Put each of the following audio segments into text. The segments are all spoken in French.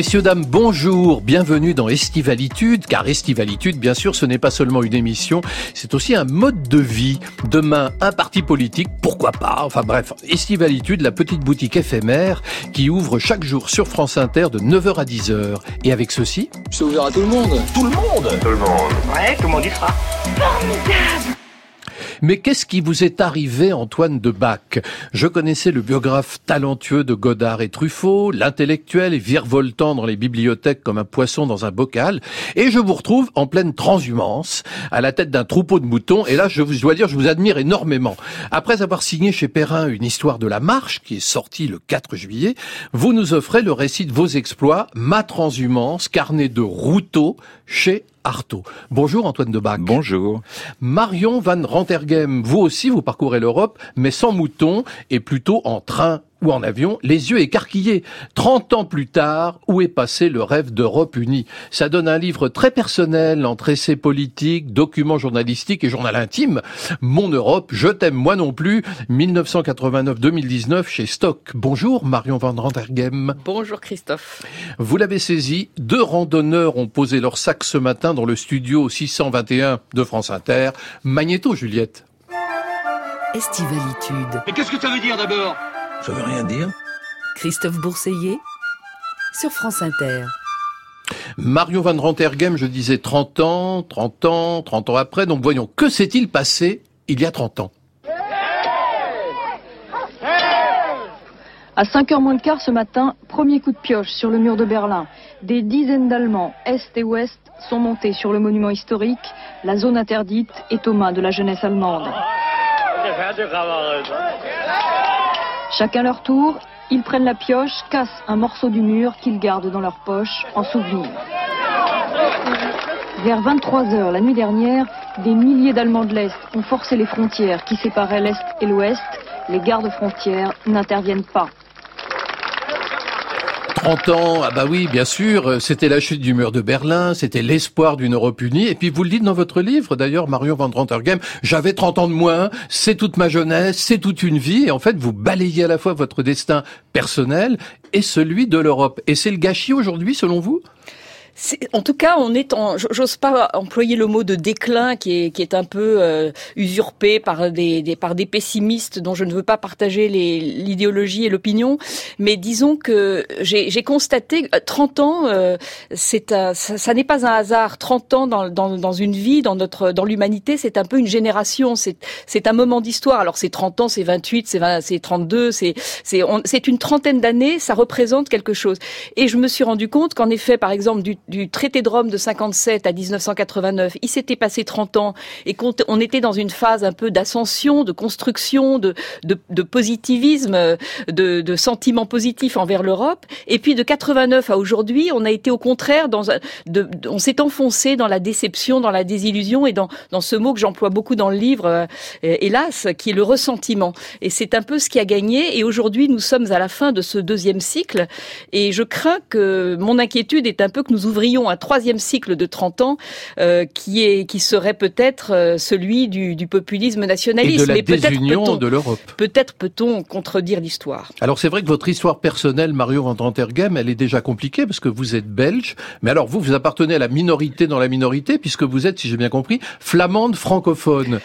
Messieurs, dames, bonjour, bienvenue dans Estivalitude, car Estivalitude, bien sûr, ce n'est pas seulement une émission, c'est aussi un mode de vie. Demain, un parti politique, pourquoi pas Enfin bref, Estivalitude, la petite boutique éphémère qui ouvre chaque jour sur France Inter de 9h à 10h. Et avec ceci... C'est ouvert à tout le monde Tout le monde Tout le monde Ouais, tout le monde y sera. Formidable mais qu'est-ce qui vous est arrivé, Antoine de Bach? Je connaissais le biographe talentueux de Godard et Truffaut, l'intellectuel et virevoltant dans les bibliothèques comme un poisson dans un bocal, et je vous retrouve en pleine transhumance, à la tête d'un troupeau de moutons, et là, je, vous, dois dire, je vous admire énormément. Après avoir signé chez Perrin une histoire de la marche, qui est sortie le 4 juillet, vous nous offrez le récit de vos exploits, Ma transhumance, carnet de Routeau, chez Artaud. Bonjour Antoine Debac. Bonjour. Marion Van Rantergem, vous aussi vous parcourez l'Europe, mais sans mouton et plutôt en train ou en avion, les yeux écarquillés. 30 ans plus tard, où est passé le rêve d'Europe unie? Ça donne un livre très personnel entre essais politiques, documents journalistiques et journal intime. Mon Europe, je t'aime moi non plus, 1989-2019 chez Stock. Bonjour Marion Van Rantergem. Bonjour Christophe. Vous l'avez saisi, deux randonneurs ont posé leur sac ce matin dans le studio 621 de France Inter. Magnéto, Juliette. Estivalitude. Mais qu'est-ce que ça veut dire d'abord? Ça veut rien dire. Christophe Bourseiller sur France Inter. Mario Van Rantergem, je disais 30 ans, 30 ans, 30 ans après. Donc voyons, que s'est-il passé il y a 30 ans? À 5h moins de quart ce matin, premier coup de pioche sur le mur de Berlin. Des dizaines d'Allemands, Est et Ouest, sont montés sur le monument historique. La zone interdite est aux mains de la jeunesse allemande. Chacun leur tour, ils prennent la pioche, cassent un morceau du mur qu'ils gardent dans leur poche en souvenir. Vers 23 heures la nuit dernière, des milliers d'Allemands de l'Est ont forcé les frontières qui séparaient l'Est et l'Ouest. Les gardes frontières n'interviennent pas. 30 ans, ah bah oui, bien sûr, c'était la chute du mur de Berlin, c'était l'espoir d'une Europe unie. Et puis vous le dites dans votre livre, d'ailleurs, Marion Van Rantergem, j'avais 30 ans de moins, c'est toute ma jeunesse, c'est toute une vie. Et en fait, vous balayez à la fois votre destin personnel et celui de l'Europe. Et c'est le gâchis aujourd'hui, selon vous? En tout cas, on est en, j'ose pas employer le mot de déclin qui est, qui est un peu euh, usurpé par des, des, par des pessimistes dont je ne veux pas partager l'idéologie et l'opinion, mais disons que j'ai constaté 30 euh, ans, euh, c'est ça, ça n'est pas un hasard. 30 ans dans, dans, dans une vie, dans notre, dans l'humanité, c'est un peu une génération. C'est un moment d'histoire. Alors c'est 30 ans, c'est 28, c'est c'est 32, c'est c'est c'est une trentaine d'années. Ça représente quelque chose. Et je me suis rendu compte qu'en effet, par exemple, du du traité de Rome de 57 à 1989, il s'était passé 30 ans et on était dans une phase un peu d'ascension, de construction, de, positivisme, de, de sentiments positifs envers l'Europe. Et puis de 89 à aujourd'hui, on a été au contraire dans un, on s'est enfoncé dans la déception, dans la désillusion et dans, dans ce mot que j'emploie beaucoup dans le livre, euh, hélas, qui est le ressentiment. Et c'est un peu ce qui a gagné. Et aujourd'hui, nous sommes à la fin de ce deuxième cycle. Et je crains que mon inquiétude est un peu que nous ouvrions un troisième cycle de 30 ans euh, qui est qui serait peut-être euh, celui du, du, populisme nationaliste. Et de la désunion de l'Europe. Peut-être peut-on contredire l'histoire. Alors c'est vrai que votre histoire personnelle, Mario Van elle est déjà compliquée parce que vous êtes belge, mais alors vous, vous appartenez à la minorité dans la minorité puisque vous êtes, si j'ai bien compris, flamande francophone.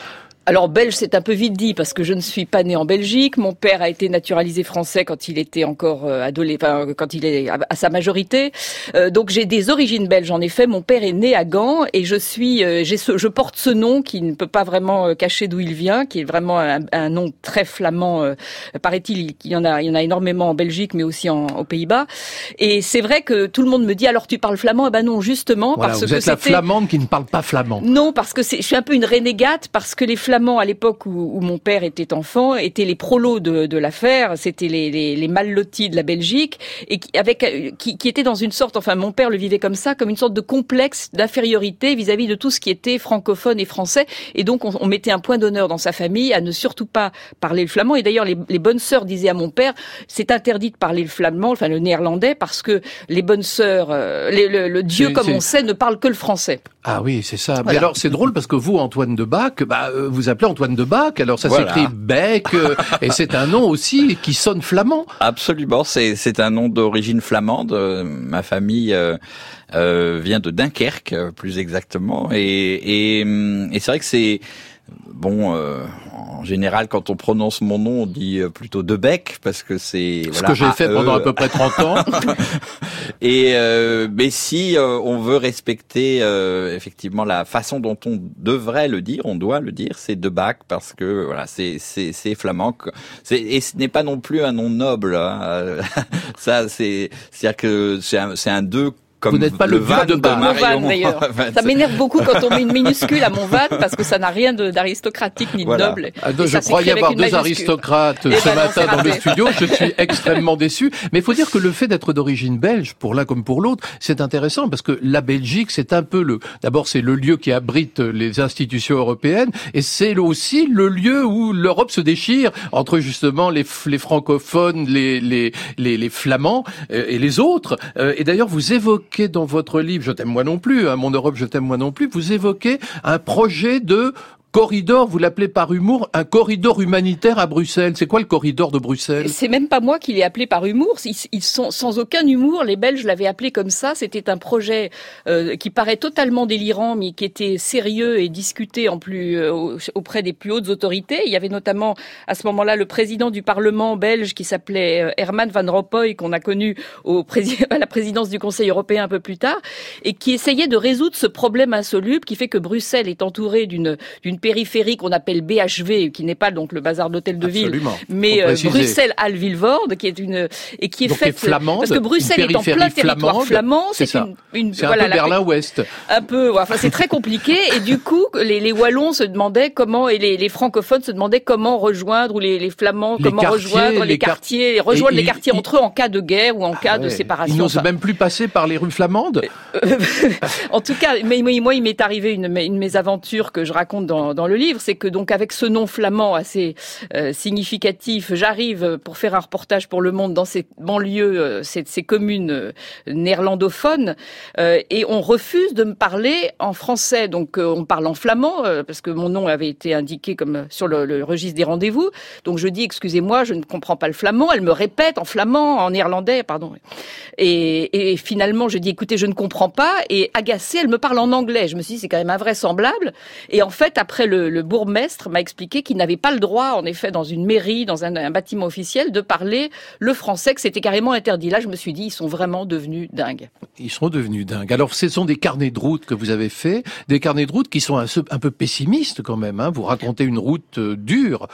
Alors belge, c'est un peu vite dit parce que je ne suis pas né en Belgique. Mon père a été naturalisé français quand il était encore euh, adolescent, quand il est à, sa majorité. Euh, donc j'ai des origines belges. En effet, mon père est né à Gand et je suis, euh, j'ai ce, je porte ce nom qui ne peut pas vraiment cacher d'où il vient, qui est vraiment un, nom très flamand. Paraît-il, il y en a, il y en a énormément en Belgique, mais aussi en, aux Pays-Bas. Et c'est vrai que tout le monde me dit alors tu parles flamand? Eh ben non, justement parce vous que êtes la flamande qui ne parle pas flamand. Non, parce que je suis un peu une renégate parce que les flamands à l'époque où, mon père était enfant étaient les prolos de, de l'affaire, c'était les, les, les, mal lotis de la Belgique. Et qui, avec euh, qui, qui étaient dans une sorte, enfin mon père le vivait comme ça, comme une sorte de complexe d'infériorité vis-à-vis de tout ce qui était francophone et français. Et donc on, mettait un point d'honneur dans sa famille à ne surtout pas parler le flamand. Et d'ailleurs les, les, bonnes sœurs disaient à mon père c'est interdit de parler le flamand, enfin le néerlandais parce que les bonnes sœurs, euh, le, Dieu comme on sait ne parle que le français. Ah oui c'est ça. Mais alors c'est drôle parce que vous Antoine de Bach, bah, euh, vous vous appelez Antoine de Bac. Alors ça s'écrit Bec, euh, et c'est un nom aussi qui sonne flamand. Absolument, c'est c'est un nom d'origine flamande. Ma famille euh, euh, vient de Dunkerque, plus exactement, et et, et c'est vrai que c'est bon, euh, en général, quand on prononce mon nom, on dit euh, plutôt de bec parce que c'est ce que j'ai fait pendant à peu près 30 ans. Et euh, mais si on veut respecter effectivement la façon dont on devrait le dire, on doit le dire, c'est de parce que voilà, c'est c'est c'est flamand. C'est et ce n'est pas non plus un nom noble. Hein. Ça, c'est c'est-à-dire que c'est un c'est un deux vous n'êtes pas le, van de, d'ailleurs. ça m'énerve beaucoup quand on met une minuscule à mon van parce que ça n'a rien d'aristocratique ni de noble. Ah, je croyais avoir deux aristocrates ce ben matin dans le studio. Je suis extrêmement déçu. Mais il faut dire que le fait d'être d'origine belge, pour l'un comme pour l'autre, c'est intéressant parce que la Belgique, c'est un peu le. D'abord, c'est le lieu qui abrite les institutions européennes et c'est aussi le lieu où l'Europe se déchire entre justement les, les francophones, les, les, les, les flamands euh, et les autres. Euh, et d'ailleurs, vous dans votre livre, je t'aime moi non plus, hein, Mon Europe, je t'aime moi non plus, vous évoquez un projet de corridor, vous l'appelez par humour, un corridor humanitaire à Bruxelles. C'est quoi le corridor de Bruxelles? C'est même pas moi qui l'ai appelé par humour. Ils, sont sans aucun humour. Les Belges l'avaient appelé comme ça. C'était un projet euh, qui paraît totalement délirant, mais qui était sérieux et discuté en plus euh, auprès des plus hautes autorités. Il y avait notamment à ce moment-là le président du Parlement belge qui s'appelait euh, Herman Van Rompuy, qu'on a connu au à la présidence du Conseil européen un peu plus tard, et qui essayait de résoudre ce problème insoluble qui fait que Bruxelles est entourée d'une d'une périphérie qu'on appelle BHV, qui n'est pas donc le bazar d'hôtel de ville, mais euh, Bruxelles Alvilvoorde, qui est une et qui est faite parce que Bruxelles est en plein territoire flamand, c'est une, une un peu Berlin Ouest. Un peu, enfin c'est très compliqué et du coup les, les Wallons se demandaient comment et les, les francophones se demandaient comment rejoindre ou les, les Flamands comment rejoindre les, quartiers, rejoindre les quartiers entre eux en cas de guerre ou en cas ah de séparation. Ils n'osent même plus passer par les rues flamandes. en tout cas, mais, moi il m'est arrivé une, une mésaventure que je raconte dans dans le livre, c'est que donc avec ce nom flamand assez euh, significatif, j'arrive pour faire un reportage pour Le Monde dans ces banlieues, euh, ces, communes euh, néerlandophones, et on refuse de me parler en français. Donc on parle en flamand parce que mon nom avait été indiqué comme sur le, le registre des rendez-vous. Donc je dis excusez-moi, je ne comprends pas le flamand. Elle me répète en flamand, en néerlandais, pardon. Et, et finalement je dis écoutez, je ne comprends pas. Et agacée, elle me parle en anglais. Je me suis dit c'est quand même invraisemblable. Et en fait après le, bourgmestre m'a expliqué qu'il n'avait pas le droit, en effet, dans une mairie, dans un, bâtiment officiel, de parler le français, que c'était carrément interdit. Là, je me suis dit, ils sont vraiment devenus dingues. Ils sont devenus dingues. Alors, ce sont des carnets de route que vous avez faits, des carnets de route qui sont un, peu pessimistes quand même. Hein. Vous racontez une route euh, dure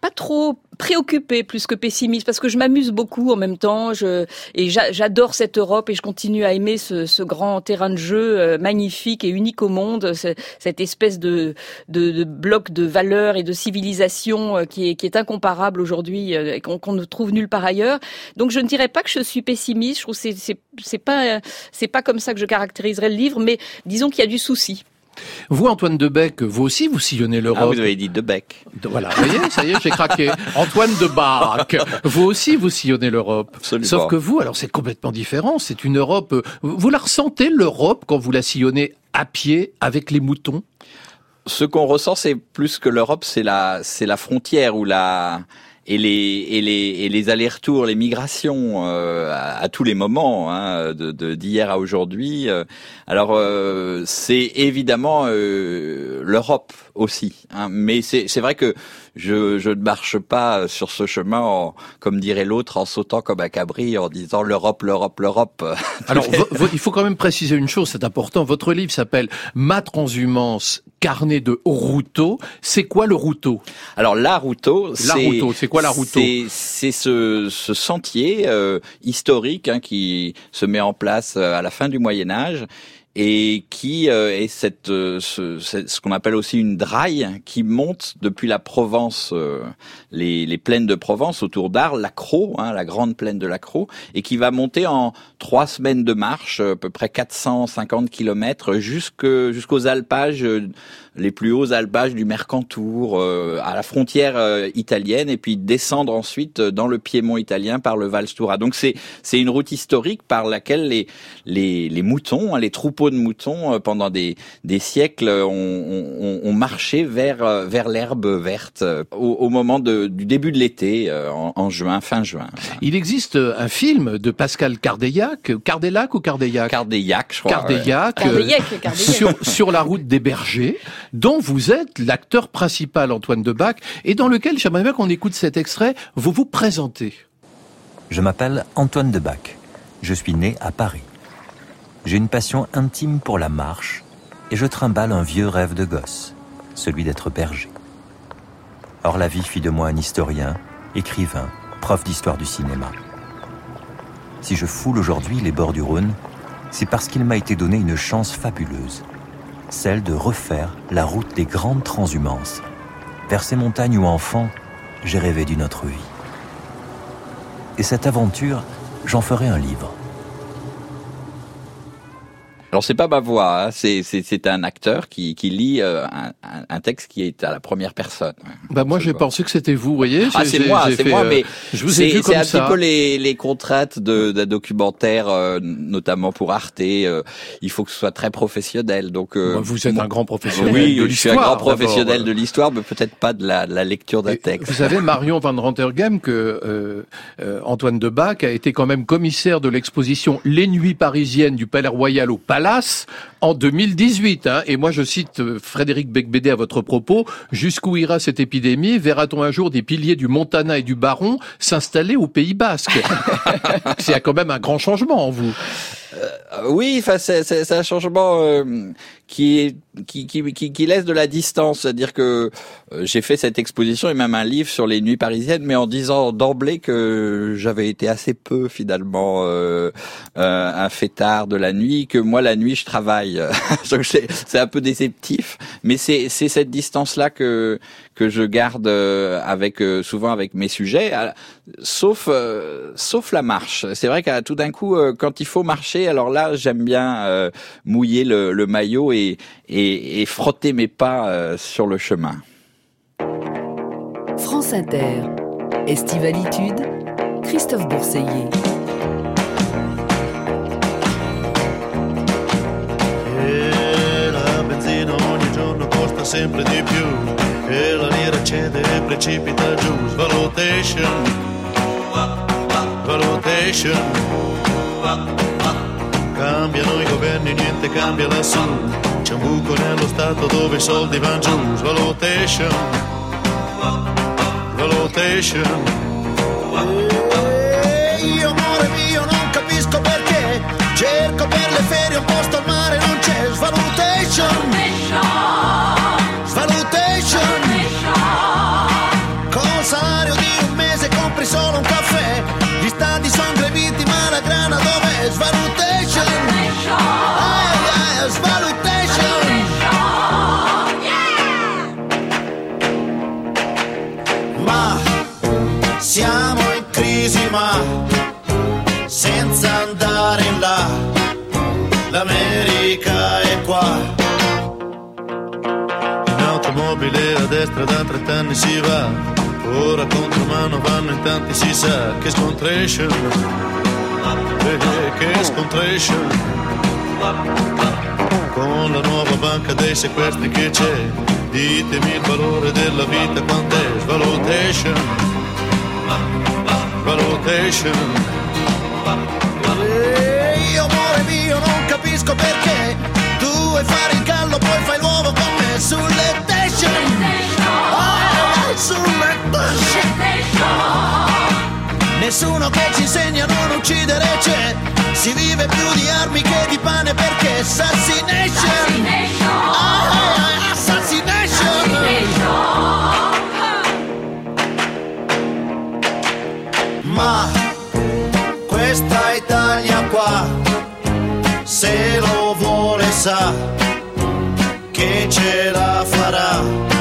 pas trop préoccupée plus que pessimiste parce que je m'amuse beaucoup en même temps. Je, et j'adore cette Europe et je continue à aimer ce, ce grand terrain de jeu euh, magnifique et unique au monde. Cette espèce de, de, de, bloc de valeurs et de civilisation euh, qui est, qui est incomparable aujourd'hui euh, et qu'on ne trouve nulle part ailleurs. Donc je ne dirais pas que je suis pessimiste. Je trouve c'est c'est pas c'est pas comme ça que je caractériserais le livre mais disons qu'il y a du souci vous, Antoine Debec, vous aussi, vous sillonnez l'Europe. Ah, vous avez dit Debec. Voilà, vous voyez, ça y est, j'ai craqué. Antoine Debec, vous aussi, vous sillonnez l'Europe. Absolument. Sauf que vous, alors c'est complètement différent. C'est une Europe. Euh, vous la ressentez l'Europe quand vous la sillonnez à pied avec les moutons? Ce qu'on ressent, c'est plus que l'Europe, c'est la, c'est la frontière ou la et les et les et les allers-retours, les migrations euh, à, tous les moments, hein, de d'hier à aujourd'hui. Euh. alors euh, c'est évidemment l'Europe aussi, hein, mais c'est c'est vrai que je, je ne marche pas sur ce chemin, en, comme dirait l'autre, en sautant comme un cabri, en disant l'Europe, l'Europe, l'Europe. Alors, il faut quand même préciser une chose, c'est important. Votre livre s'appelle Ma transhumance, carnet de routeau. C'est quoi le routeau Alors, la routeau, la routeau, c'est quoi la routeau C'est ce, ce, sentier euh, historique hein, qui se met en place euh, à la fin du Moyen Âge et qui euh, est euh, ce, qu'on appelle aussi une draille qui monte depuis la Provence, euh, les, plaines de Provence autour d'Arles, la Croix, hein, la grande plaine de la Croix, et qui va monter en trois semaines de marche, à peu près 450 kilomètres, jusqu'aux alpages les plus hauts alpages du Mercantour, euh, à la frontière euh, italienne, et puis descendre ensuite dans le Piémont italien par le Valstura. Donc c'est c'est une route historique par laquelle les les, les moutons, hein, les troupeaux de moutons, pendant des des siècles, ont, ont, ont marché vers vers l'herbe verte au, au, moment de, du début de l'été, en, en, juin, fin juin. Il existe un film de Pascal Cardeillac, Cardeillac ou Cardeillac? Cardeillac, je crois. Cardeillac, sur, sur la route des bergers, dont vous êtes l'acteur principal, Antoine Debac, et dans lequel j'aimerais bien qu'on écoute cet extrait. Vous vous présentez. Je m'appelle Antoine Debac. Je suis né à Paris. J'ai une passion intime pour la marche et je trimballe un vieux rêve de gosse, celui d'être berger. Or la vie fit de moi un historien, écrivain, prof d'histoire du cinéma. Si je foule aujourd'hui les bords du Rhône, c'est parce qu'il m'a été donné une chance fabuleuse, celle de refaire la route des grandes transhumances, vers ces montagnes où enfant, j'ai rêvé d'une autre vie. Et cette aventure, j'en ferai un livre. Alors c'est pas ma voix, hein. c'est c'est un acteur qui qui lit euh, un, un, texte qui est à la première personne. Bah moi j'ai pensé que c'était vous, voyez. Ah c'est moi, c'est moi, euh, mais je vous ai vu comme ça. C'est un petit peu les les contraintes de d'un documentaire, euh, notamment pour Arte. il faut que ce soit très professionnel. Donc bah, vous êtes un grand professionnel. Oui, de je suis un grand professionnel de l'histoire, mais peut-être pas de la, la lecture d'un texte. Vous savez Marion van Rantergem que Antoine Debac a été quand même commissaire de l'exposition Les Nuits parisiennes du Palais Royal au Palais en 2018. Hein. Et moi, je cite euh, Frédéric Becbédé à votre propos. Jusqu'où ira cette épidémie? Verra-t-on un jour des piliers du Montana et du Baron s'installer au Pays Basque? C'est quand même un grand changement en vous. Euh, oui, enfin, c'est un changement euh, qui, laisse de la distance. C'est-à-dire que j'ai fait cette exposition et même un livre sur les nuits parisiennes, mais en disant d'emblée que j'avais été assez peu finalement un fêtard de la nuit, que moi la nuit je travaille. c'est un peu déceptif, mais c'est cette distance-là que que je garde avec souvent avec mes sujets, sauf sauf la marche. C'est vrai qu'à tout d'un coup, quand il faut marcher alors là, j'aime bien euh, mouiller le, maillot et, frotter mes pas euh, sur le chemin. France Inter, Estivalitude, Christophe Bourseiller. Sempre di più e la lira cede e precipita giù. Valutation, valutation. Cambiano i governi, niente cambia lassù. C'è un buco nello Stato dove i soldi vanno giù. Svalutation, svalutation. E io amore mio non capisco perché. Cerco per le ferie un posto al mare, non c'è. Svalutation. Svalutation. Solo un caffè. Gli stati sono greviti ma la grana dov'è? Svalutation. Siamo in crisi ma senza andare in là, l'America è qua. In automobile a destra da 30 anni si va, ora contro mano vanno in tanti si sa che scontration, che scontration. Con la nuova banca dei sequestri che c'è, ditemi il valore della vita quant'è, valutation. E io amore mio non capisco perché tu vuoi fare il gallo poi fai l'uovo con me sulle station. Oh, sulle Nessuno che ci insegna a non uccidere c'è Si vive più di armi che di pane perché assassination, assassination. Assassination. assassination. ma questa Italia qua, se lo vuole sa che ce la farà.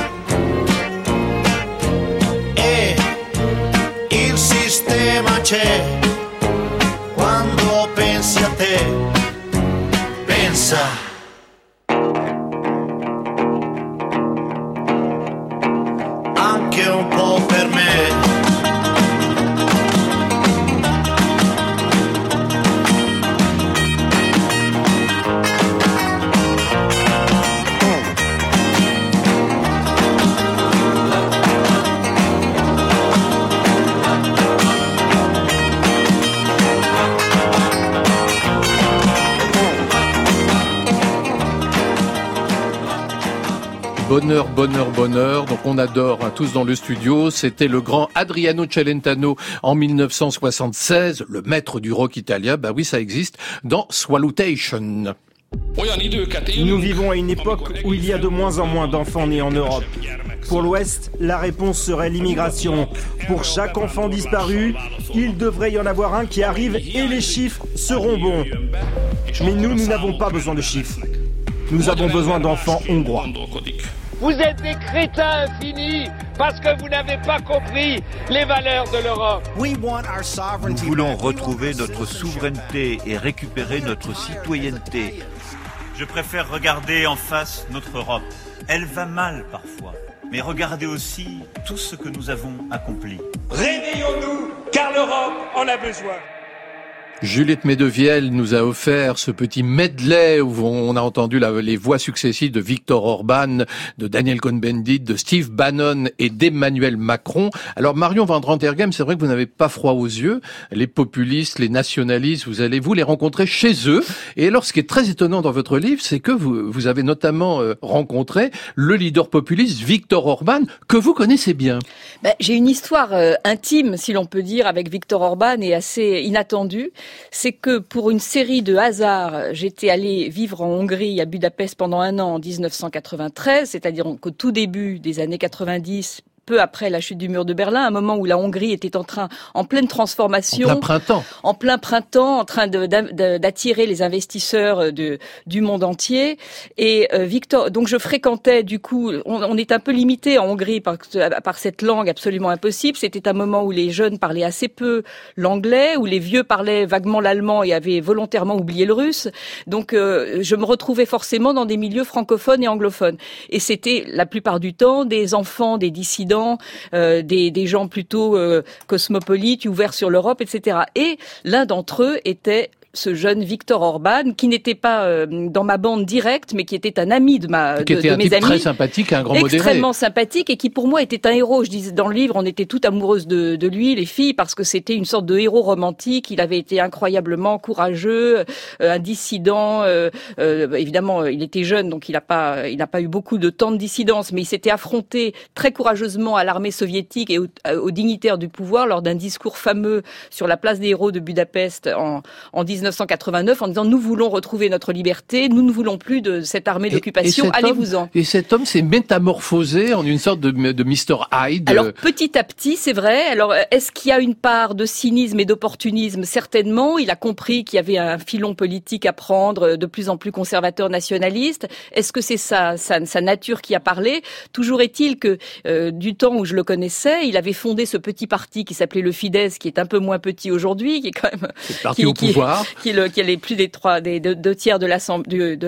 C'è, quando pensi a te, pensa. Bonheur, bonheur, bonheur. Donc on adore hein, tous dans le studio. C'était le grand Adriano Celentano en 1976, le maître du rock italien. Bah oui, ça existe dans Swallutation. Nous vivons à une époque où il y a de moins en moins d'enfants nés en Europe. Pour l'Ouest, la réponse serait l'immigration. Pour chaque enfant disparu, il devrait y en avoir un qui arrive et les chiffres seront bons. Mais nous, nous n'avons pas besoin de chiffres. Nous avons besoin d'enfants hongrois. Vous êtes des crétins infinis parce que vous n'avez pas compris les valeurs de l'Europe. Nous voulons retrouver notre souveraineté et récupérer notre citoyenneté. Je préfère regarder en face notre Europe. Elle va mal parfois, mais regardez aussi tout ce que nous avons accompli. Réveillons-nous, car l'Europe en a besoin. Juliette Medevielle nous a offert ce petit medley où on a entendu les voix successives de Victor Orban, de Daniel Cohn-Bendit, de Steve Bannon et d'Emmanuel Macron. Alors Marion Van Drantergem, c'est vrai que vous n'avez pas froid aux yeux. Les populistes, les nationalistes, vous allez vous les rencontrer chez eux? Et alors ce qui est très étonnant dans votre livre, c'est que vous, vous avez notamment euh, rencontré le leader populiste Victor Orban, que vous connaissez bien. Ben, J'ai une histoire euh, intime, si l'on peut dire, avec Victor Orban et assez inattendue c'est que pour une série de hasards, j'étais allée vivre en Hongrie, à Budapest, pendant un an en 1993, c'est-à-dire qu'au tout début des années 90, peu après la chute du mur de Berlin, un moment où la Hongrie était en train, en pleine transformation, en plein printemps, en plein printemps, en train d'attirer les investisseurs euh, de, du monde entier. Et euh, Victor, donc je fréquentais du coup, on, on est un peu limité en Hongrie par, par cette langue absolument impossible. C'était un moment où les jeunes parlaient assez peu l'anglais, où les vieux parlaient vaguement l'allemand et avaient volontairement oublié le russe. Donc euh, je me retrouvais forcément dans des milieux francophones et anglophones. Et c'était la plupart du temps des enfants, des dissidents euh, des, gens plutôt euh, cosmopolites, ouverts sur l'Europe, etc. Et l'un d'entre eux était ce jeune Victor Orban, qui n'était pas euh, dans ma bande directe, mais qui était un ami de ma qui de, était de un mes type amis, très sympathique, un grand extrêmement modéré. sympathique et qui pour moi était un héros. Je disais dans le livre, on était toutes amoureuses de, de lui, les filles, parce que c'était une sorte de héros romantique. Il avait été incroyablement courageux, euh, un dissident. Euh, évidemment, il était jeune, donc il n'a pas, il n'a pas eu beaucoup de temps de dissidence, mais il s'était affronté très courageusement à l'armée soviétique et aux, aux dignitaires du pouvoir lors d'un discours fameux sur la place des héros de Budapest en, en 1989 en disant nous voulons retrouver notre liberté, nous ne voulons plus de cette armée d'occupation, allez-vous-en. Et cet homme s'est métamorphosé en une sorte de, de Mr. Hyde. Alors euh, petit à petit, c'est vrai. Alors est-ce qu'il y a une part de cynisme et d'opportunisme? Certainement. Il a compris qu'il y avait un filon politique à prendre de plus en plus conservateur nationaliste. Est-ce que c'est sa, sa, sa nature qui a parlé? Toujours est-il que euh, du temps où je le connaissais, il avait fondé ce petit parti qui s'appelait le Fidesz, qui est un peu moins petit aujourd'hui, qui est quand même parti qui- au qui- pouvoir. Qui, est le- est plus des trois, des deux, tiers de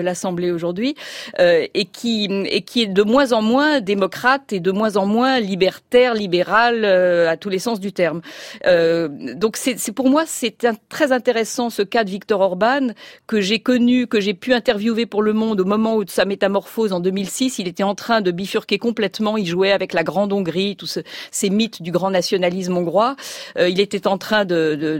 l'Assemblée aujourd'hui, euh, et qui et qui est de moins en moins démocrate et de moins en moins libertaire, libéral euh, à tous les sens du terme. Euh, donc c'est pour moi c'est très intéressant ce cas de Victor Orban que j'ai connu, que j'ai pu interviewer pour Le Monde au moment où de sa métamorphose en 2006, il était en train de bifurquer complètement. Il jouait avec la grande Hongrie, tous ce- ces mythes du grand nationalisme hongrois. Euh, il était en train de, de,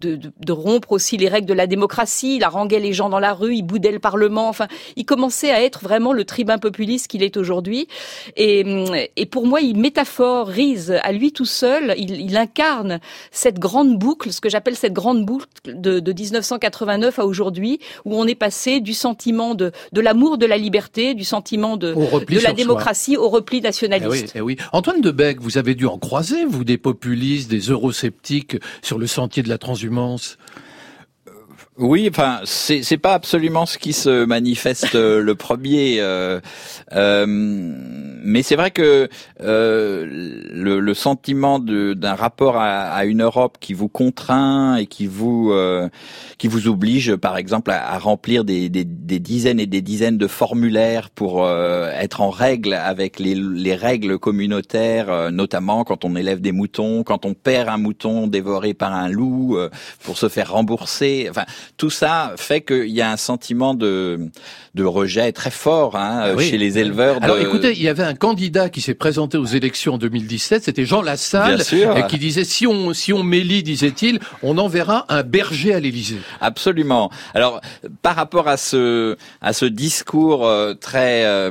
de- de rompre aussi les règles de la démocratie. Il haranguait les gens dans la rue, il boudait le Parlement. Enfin, il commençait à être vraiment le tribun populiste qu'il est aujourd'hui. Et, et pour moi, il métaphorise à lui tout seul, il, il incarne cette grande boucle, ce que j'appelle cette grande boucle de, de 1989 à aujourd'hui, où on est passé du sentiment de, de l'amour de la liberté, du sentiment de, la soi. démocratie au repli Eh nationaliste. oui, eh oui. Antoine Debec, vous avez dû en croiser, vous, des populistes, des eurosceptiques sur le sentier de la transhumance. Oui, enfin, c'est c'est pas absolument ce qui se manifeste euh, le premier, euh, euh, mais c'est vrai que le, sentiment d'un rapport à, une Europe qui vous contraint et qui vous qui vous oblige, par exemple, à, remplir des, dizaines et des dizaines de formulaires pour être en règle avec les, les règles communautaires, notamment quand on élève des moutons, quand on perd un mouton dévoré par un loup, pour se faire rembourser. Tout ça fait qu'il y a un sentiment de, de rejet très fort hein, ah chez les éleveurs. Alors écoutez, il y avait un candidat qui s'est présenté aux élections en 2017, c'était Jean Lassalle, et qui disait si on si on m'élit, disait-il, on enverra un berger à l'Élysée. Absolument. Alors par rapport à ce à ce discours euh, très euh,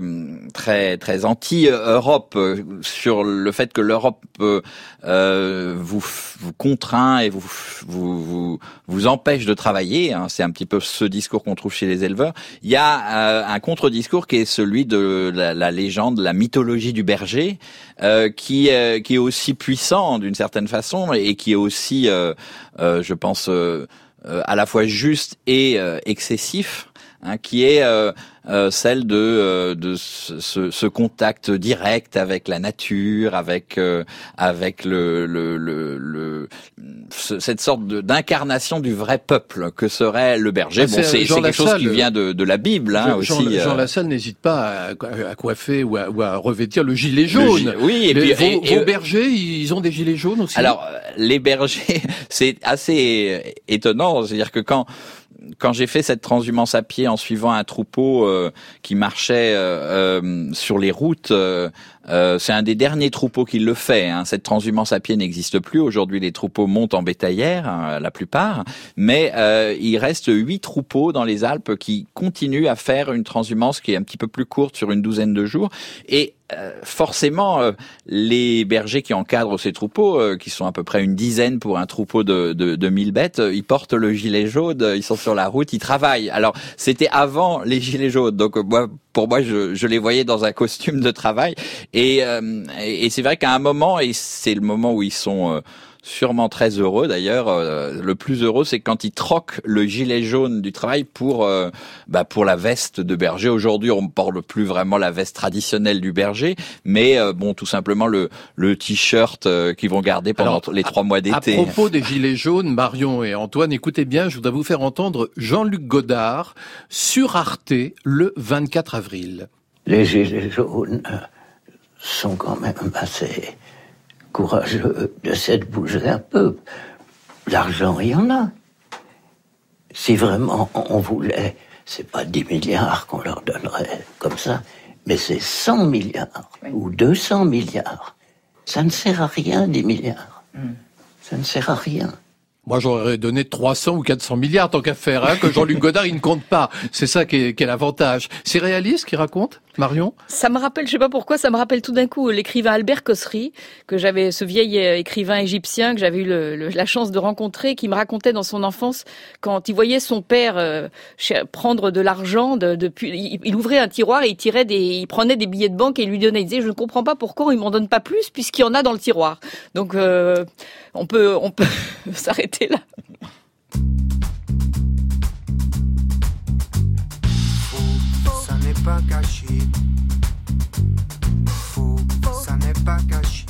très très anti-Europe euh, sur le fait que l'Europe euh, vous vous contraint et vous vous vous, vous empêche de travailler Hein, c'est un petit peu ce discours qu'on trouve chez les éleveurs. Il y a euh, un contre-discours qui est celui de la, légende, la mythologie du berger, euh, qui euh, qui est aussi puissant d'une certaine façon et qui est aussi, je pense, à la fois juste et excessif. Hein, qui est euh, celle de, euh, de ce, ce, contact direct avec la nature, avec euh, avec le, le, le, le cette sorte d'incarnation du vrai peuple que serait le berger. Bon, c'est quelque chose qui vient de, de la Bible hein, Jean, aussi. Jean Lassalle n'hésite pas à, coiffer ou à, ou à, revêtir le gilet jaune. oui, et puis vos, vos bergers, ils ont des gilets jaunes aussi? Alors les bergers, c'est assez étonnant, c'est-à-dire que quand quand j'ai fait cette transhumance à pied en suivant un troupeau euh, qui marchait euh, euh, sur les routes, c'est un des derniers troupeaux qui le fait. Hein. Cette transhumance à pied n'existe plus. Aujourd'hui, les troupeaux montent en bétaillère, hein, la plupart, mais il reste huit troupeaux dans les Alpes qui continuent à faire une transhumance qui est un petit peu plus courte sur une douzaine de jours. Et euh, forcément, euh, les bergers qui encadrent ces troupeaux, euh, qui sont à peu près une dizaine pour un troupeau de, de, de 1000 bêtes, ils portent le gilet jaune, ils sont sur la route, ils travaillent. Alors, c'était avant les gilets jaunes, donc moi, pour moi, je, je, les voyais dans un costume de travail. Et, et c'est vrai qu'à un moment, et c'est le moment où ils sont sûrement très heureux d'ailleurs. Euh, le plus heureux, c'est quand il troque le gilet jaune du travail pour euh, bah, pour la veste de berger. Aujourd'hui, on ne parle plus vraiment la veste traditionnelle du berger, mais euh, bon, tout simplement le le t-shirt qu'ils vont garder pendant les trois mois d'été. À propos des gilets jaunes, Marion et Antoine, écoutez bien, je voudrais vous faire entendre Jean-Luc Godard sur Arte le 24 avril. Les gilets jaunes sont quand même assez courageux de s'être bougé un peu. L'argent, il y en a. Si vraiment on voulait, c'est pas 10 milliards qu'on leur donnerait comme ça, mais c'est 100 milliards ou 200 milliards. Ça ne sert à rien, 10 milliards. Hmm. Ça ne sert à rien. Moi, j'aurais donné 300 ou 400 milliards tant qu'à faire, hein, que Jean-Luc Godard, il ne compte pas. C'est ça qui est, qui est l'avantage. C'est réaliste qu'il raconte, Marion Ça me rappelle, je sais pas pourquoi, ça me rappelle tout d'un coup l'écrivain Albert Cossery, que j'avais, ce vieil euh, écrivain égyptien que j'avais eu le, la chance de rencontrer, qui me racontait dans son enfance quand il voyait son père euh, prendre de l'argent, de, de, il, ouvrait un tiroir et il tirait des, il prenait des billets de banque et il lui donnait. Il disait, je ne comprends pas pourquoi il m'en donne pas plus puisqu'il y en a dans le tiroir. Donc euh, on peut, on peut s'arrêter là. Pas caché. Faux, ça n'est pas caché.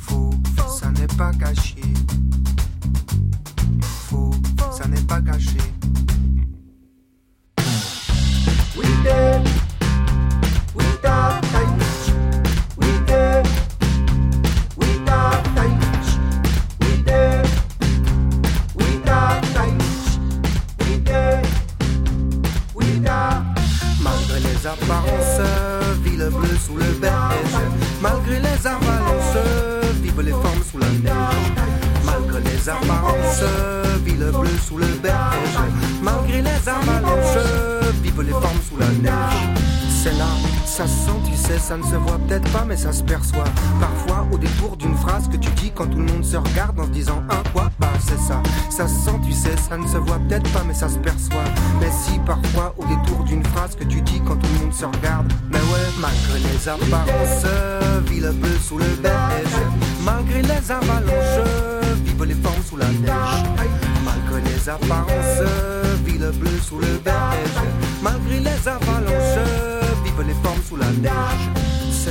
Faux, ça n'est pas caché. Faux, ça n'est pas caché.